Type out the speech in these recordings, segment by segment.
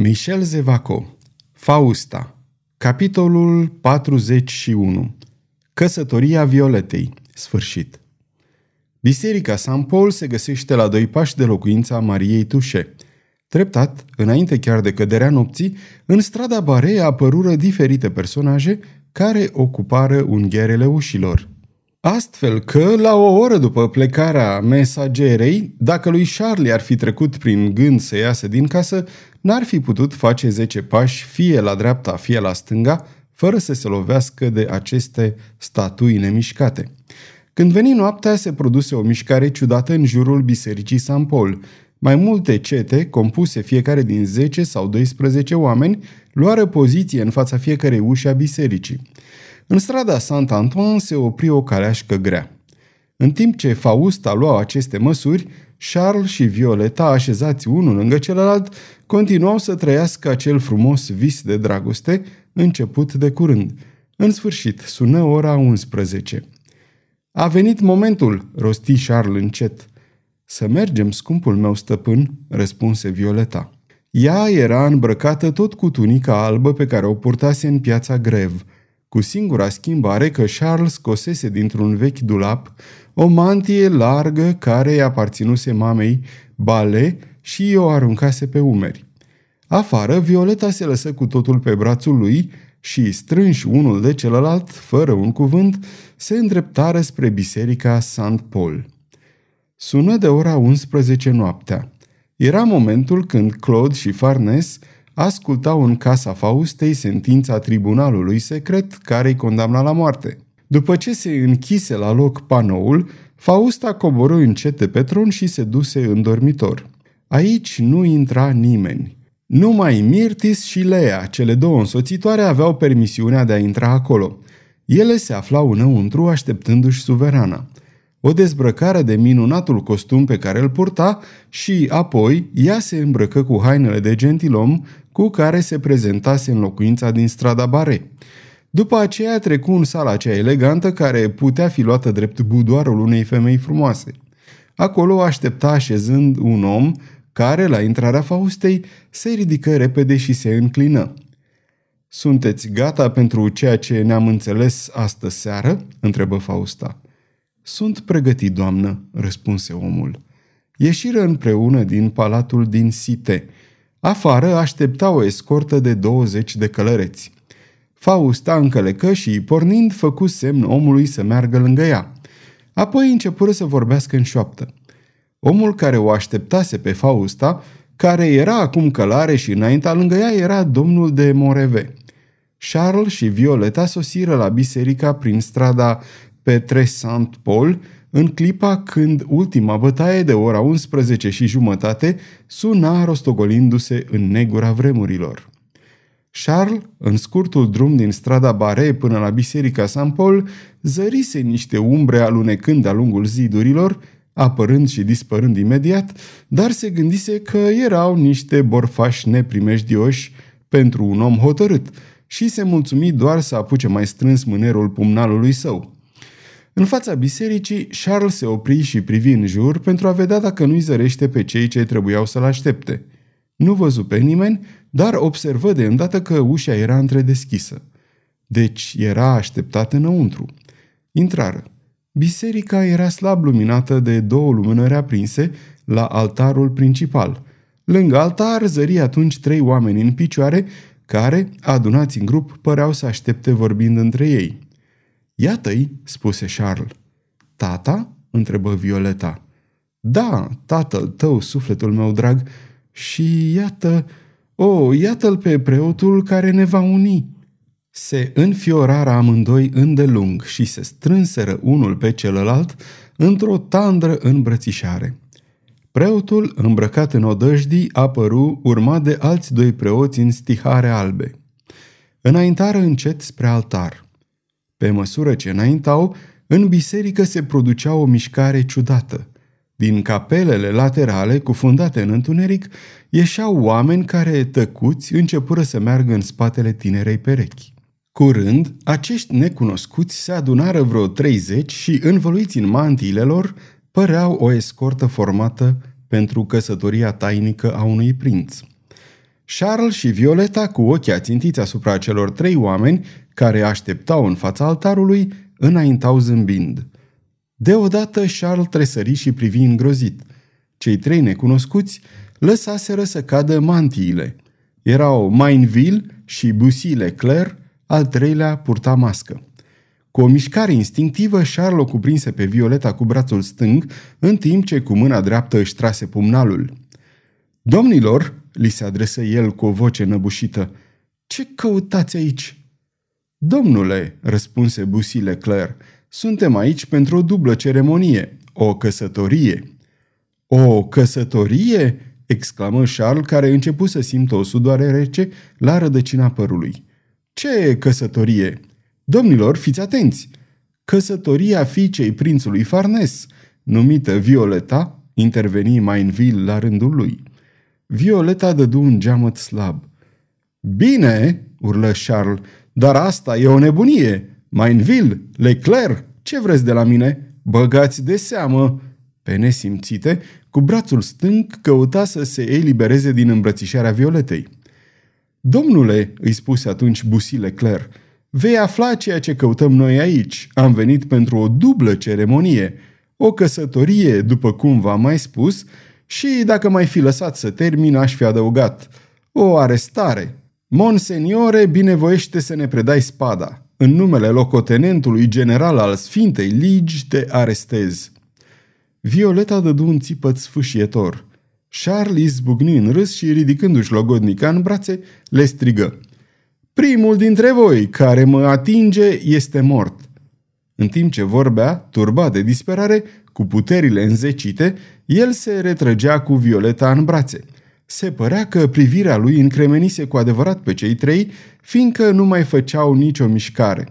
Michel Zevaco Fausta Capitolul 41 Căsătoria Violetei Sfârșit Biserica San Paul se găsește la doi pași de locuința Mariei Tușe. Treptat, înainte chiar de căderea nopții, în strada Barei apărură diferite personaje care ocupară ungherele ușilor. Astfel că, la o oră după plecarea mesagerei, dacă lui Charlie ar fi trecut prin gând să iasă din casă, n-ar fi putut face zece pași fie la dreapta, fie la stânga, fără să se lovească de aceste statui nemișcate. Când veni noaptea, se produse o mișcare ciudată în jurul bisericii San Paul. Mai multe cete, compuse fiecare din 10 sau 12 oameni, luară poziție în fața fiecarei uși a bisericii. În strada Saint-Antoine se opri o caleașcă grea. În timp ce Fausta lua aceste măsuri, Charles și Violeta, așezați unul lângă celălalt, continuau să trăiască acel frumos vis de dragoste, început de curând. În sfârșit, sună ora 11. A venit momentul, rosti Charles încet. Să mergem, scumpul meu stăpân, răspunse Violeta. Ea era îmbrăcată tot cu tunica albă pe care o purtase în piața Grev, cu singura schimbare că Charles scosese dintr-un vechi dulap o mantie largă care îi aparținuse mamei Bale și o aruncase pe umeri. Afară, Violeta se lăsă cu totul pe brațul lui și, strânși unul de celălalt, fără un cuvânt, se îndreptară spre biserica St. Paul. Sună de ora 11 noaptea. Era momentul când Claude și Farnes ascultau în casa Faustei sentința tribunalului secret care îi condamna la moarte. După ce se închise la loc panoul, Fausta coborâ încet de pe tron și se duse în dormitor. Aici nu intra nimeni. Numai Mirtis și Lea, cele două însoțitoare, aveau permisiunea de a intra acolo. Ele se aflau înăuntru așteptându-și suverana. O dezbrăcare de minunatul costum pe care îl purta și apoi ea se îmbrăcă cu hainele de gentilom cu care se prezentase în locuința din strada Bare. După aceea trecu în sala aceea elegantă care putea fi luată drept budoarul unei femei frumoase. Acolo aștepta așezând un om care, la intrarea Faustei, se ridică repede și se înclină. Sunteți gata pentru ceea ce ne-am înțeles astă seară?" întrebă Fausta. Sunt pregătit, doamnă," răspunse omul. Ieșiră împreună din palatul din Site. Afară aștepta o escortă de 20 de călăreți. Fausta încălecă și, pornind, făcu semn omului să meargă lângă ea. Apoi începură să vorbească în șoaptă. Omul care o așteptase pe Fausta, care era acum călare și înaintea lângă ea, era domnul de Moreve. Charles și Violeta sosiră la biserica prin strada Petre Saint-Paul, în clipa când ultima bătaie de ora 11 și jumătate suna rostogolindu-se în negura vremurilor. Charles, în scurtul drum din strada Bare până la biserica San Paul, zărise niște umbre alunecând de-a lungul zidurilor, apărând și dispărând imediat, dar se gândise că erau niște borfași neprimejdioși pentru un om hotărât și se mulțumi doar să apuce mai strâns mânerul pumnalului său. În fața bisericii, Charles se opri și privi în jur pentru a vedea dacă nu-i zărește pe cei ce trebuiau să-l aștepte. Nu văzu pe nimeni, dar observă de îndată că ușa era întredeschisă. Deci era așteptat înăuntru. Intrară. Biserica era slab luminată de două lumânări aprinse la altarul principal. Lângă altar zări atunci trei oameni în picioare care, adunați în grup, păreau să aștepte vorbind între ei. Iată-i, spuse Charles. Tata? întrebă Violeta. Da, tatăl tău, sufletul meu drag, și iată, o, oh, iată-l pe preotul care ne va uni. Se înfiorară amândoi îndelung și se strânseră unul pe celălalt într-o tandră îmbrățișare. Preotul, îmbrăcat în odăjdii, apăru urmat de alți doi preoți în stihare albe. Înaintară încet spre altar. Pe măsură ce înaintau, în biserică se producea o mișcare ciudată. Din capelele laterale, cufundate în întuneric, ieșeau oameni care, tăcuți, începură să meargă în spatele tinerei perechi. Curând, acești necunoscuți se adunară vreo 30 și, învăluiți în mantiile lor, păreau o escortă formată pentru căsătoria tainică a unui prinț. Charles și Violeta, cu ochii ațintiți asupra celor trei oameni care așteptau în fața altarului, înaintau zâmbind. Deodată Charles tresări și privi îngrozit. Cei trei necunoscuți lăsaseră să cadă mantiile. Erau Mainville și Bussy Leclerc, al treilea purta mască. Cu o mișcare instinctivă, Charles o cuprinse pe Violeta cu brațul stâng, în timp ce cu mâna dreaptă își trase pumnalul. Domnilor, li se adresă el cu o voce năbușită, ce căutați aici? Domnule, răspunse Bussy Leclerc, suntem aici pentru o dublă ceremonie, o căsătorie. O căsătorie? exclamă Charles, care începu să simtă o sudoare rece la rădăcina părului. Ce căsătorie? Domnilor, fiți atenți! Căsătoria fiicei prințului Farnes, numită Violeta, interveni Mainville la rândul lui. Violeta dădu un geamăt slab. Bine, urlă Charles, dar asta e o nebunie. Mainville, Leclerc, ce vreți de la mine? Băgați de seamă! Pe nesimțite, cu brațul stâng căuta să se elibereze din îmbrățișarea Violetei. Domnule, îi spuse atunci Bussy Leclerc, vei afla ceea ce căutăm noi aici. Am venit pentru o dublă ceremonie, o căsătorie, după cum v-am mai spus, și dacă mai fi lăsat să termin, aș fi adăugat. O arestare. Monseniore, binevoiește să ne predai spada. În numele locotenentului general al Sfintei Ligi te arestez. Violeta dădu un țipăt sfâșietor. Charlie zbucni în râs și, ridicându-și logodnica în brațe, le strigă. Primul dintre voi care mă atinge este mort. În timp ce vorbea, turbat de disperare, cu puterile înzecite, el se retrăgea cu Violeta în brațe. Se părea că privirea lui încremenise cu adevărat pe cei trei, fiindcă nu mai făceau nicio mișcare.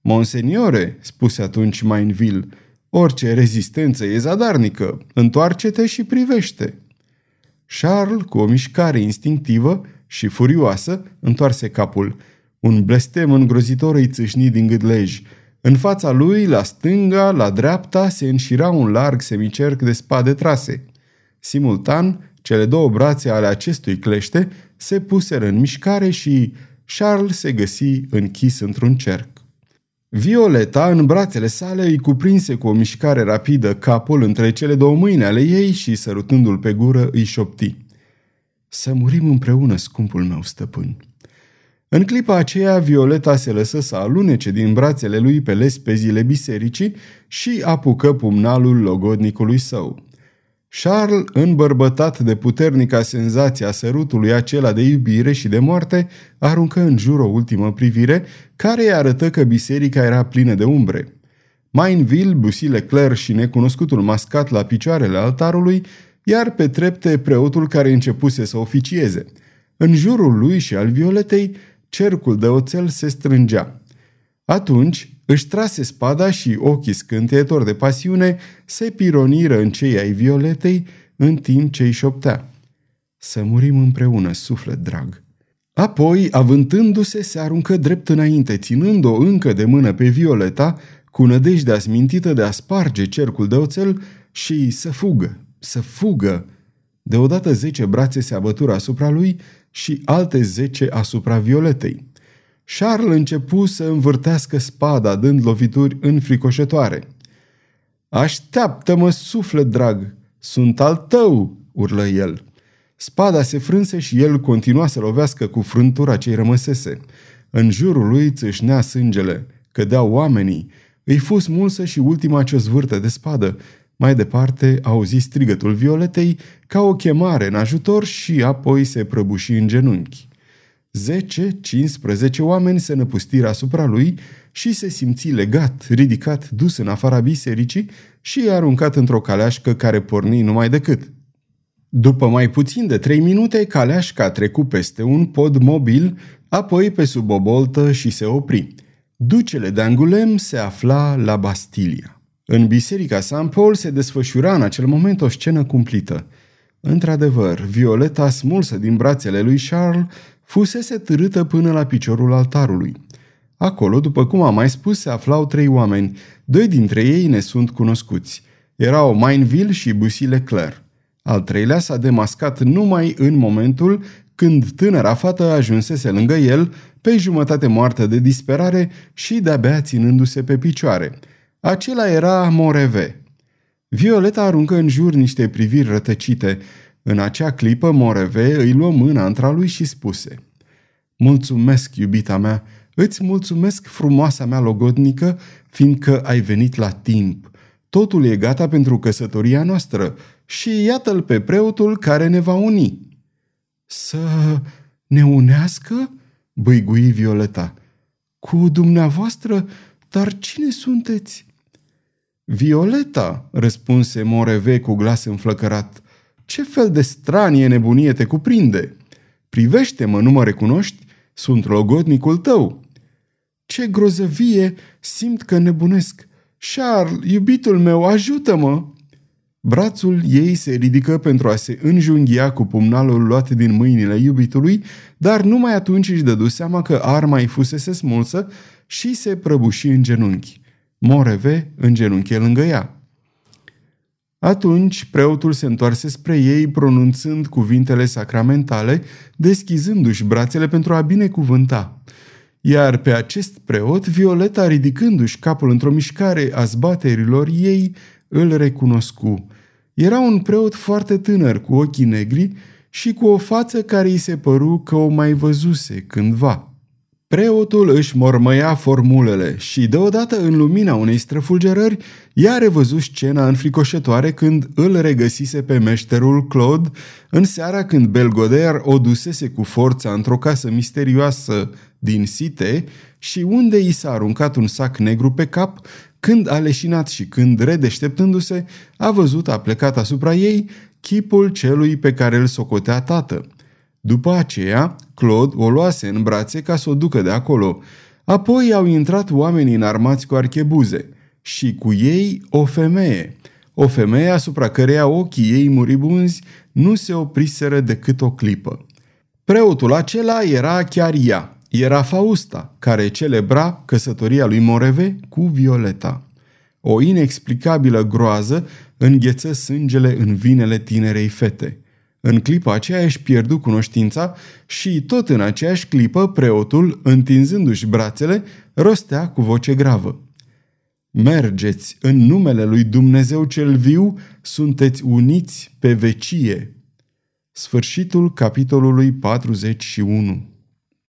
Monseniore, spuse atunci Mainville, orice rezistență e zadarnică, întoarce-te și privește. Charles, cu o mișcare instinctivă și furioasă, întoarse capul. Un blestem îngrozitor îi țâșni din gâdlej. În fața lui, la stânga, la dreapta, se înșira un larg semicerc de spade trase. Simultan, cele două brațe ale acestui clește se puseră în mișcare și Charles se găsi închis într-un cerc. Violeta, în brațele sale, îi cuprinse cu o mișcare rapidă capul între cele două mâini ale ei și, sărutându-l pe gură, îi șopti. Să murim împreună, scumpul meu stăpân. În clipa aceea, Violeta se lăsă să alunece din brațele lui pe lespezile bisericii și apucă pumnalul logodnicului său. Charles, îmbărbătat de puternica senzație a sărutului acela de iubire și de moarte, aruncă în jur o ultimă privire, care îi arătă că biserica era plină de umbre. Mainville, Bussy Leclerc și necunoscutul mascat la picioarele altarului, iar pe trepte preotul care începuse să oficieze. În jurul lui și al Violetei, cercul de oțel se strângea. Atunci își trase spada și ochii scânteitori de pasiune se pironiră în cei ai Violetei în timp ce îi șoptea. Să murim împreună, suflet drag. Apoi, avântându-se, se aruncă drept înainte, ținând-o încă de mână pe Violeta, cu nădejdea smintită de a sparge cercul de oțel și să fugă, să fugă. Deodată zece brațe se abătură asupra lui și alte zece asupra Violetei. Charles începu să învârtească spada, dând lovituri înfricoșătoare. Așteaptă-mă, suflet drag! Sunt al tău!" urlă el. Spada se frânse și el continua să lovească cu frântura ce-i rămăsese. În jurul lui țâșnea sângele, cădeau oamenii. Îi fu smulsă și ultima ce zvârtă de spadă. Mai departe auzi strigătul Violetei ca o chemare în ajutor și apoi se prăbuși în genunchi. Zece, 15 oameni se năpustiră asupra lui și se simți legat, ridicat, dus în afara bisericii și aruncat într-o caleașcă care porni numai decât. După mai puțin de trei minute, caleașca trecu peste un pod mobil, apoi pe sub o boltă și se opri. Ducele de Angulem se afla la Bastilia. În biserica St. Paul se desfășura în acel moment o scenă cumplită. Într-adevăr, Violeta, smulsă din brațele lui Charles, fusese târâtă până la piciorul altarului. Acolo, după cum am mai spus, se aflau trei oameni. Doi dintre ei ne sunt cunoscuți. Erau Mainville și Bussy Leclerc. Al treilea s-a demascat numai în momentul când tânăra fată ajunsese lângă el, pe jumătate moartă de disperare și de-abia ținându-se pe picioare. Acela era Moreve. Violeta aruncă în jur niște priviri rătăcite. În acea clipă, Moreve îi luă mâna între lui și spuse Mulțumesc, iubita mea, îți mulțumesc frumoasa mea logodnică, fiindcă ai venit la timp. Totul e gata pentru căsătoria noastră și iată-l pe preotul care ne va uni. Să ne unească? băigui Violeta. Cu dumneavoastră? Dar cine sunteți? Violeta, răspunse Moreve cu glas înflăcărat. Ce fel de stranie nebunie te cuprinde? Privește-mă, nu mă recunoști? Sunt logodnicul tău. Ce grozăvie, simt că nebunesc. Charles, iubitul meu, ajută-mă! Brațul ei se ridică pentru a se înjunghia cu pumnalul luat din mâinile iubitului, dar numai atunci își dădu seama că arma îi fusese smulsă și se prăbuși în genunchi. Moreve genunchi lângă ea. Atunci preotul se întoarse spre ei, pronunțând cuvintele sacramentale, deschizându-și brațele pentru a binecuvânta. Iar pe acest preot, Violeta, ridicându-și capul într-o mișcare a zbaterilor ei, îl recunoscu. Era un preot foarte tânăr, cu ochii negri și cu o față care îi se păru că o mai văzuse cândva. Preotul își mormăia formulele și deodată în lumina unei străfulgerări i-a revăzut scena înfricoșătoare când îl regăsise pe meșterul Claude în seara când Belgoder o dusese cu forța într-o casă misterioasă din Site și unde i s-a aruncat un sac negru pe cap când a leșinat și când, redeșteptându-se, a văzut a plecat asupra ei chipul celui pe care îl socotea tată. După aceea, Claude o luase în brațe ca să o ducă de acolo. Apoi au intrat oamenii înarmați cu archebuze și cu ei o femeie. O femeie asupra căreia ochii ei muribunzi nu se opriseră decât o clipă. Preotul acela era chiar ea, era Fausta, care celebra căsătoria lui Moreve cu Violeta. O inexplicabilă groază îngheță sângele în vinele tinerei fete. În clipa aceea își pierdu cunoștința și tot în aceeași clipă preotul, întinzându-și brațele, rostea cu voce gravă. Mergeți în numele lui Dumnezeu cel viu, sunteți uniți pe vecie. Sfârșitul capitolului 41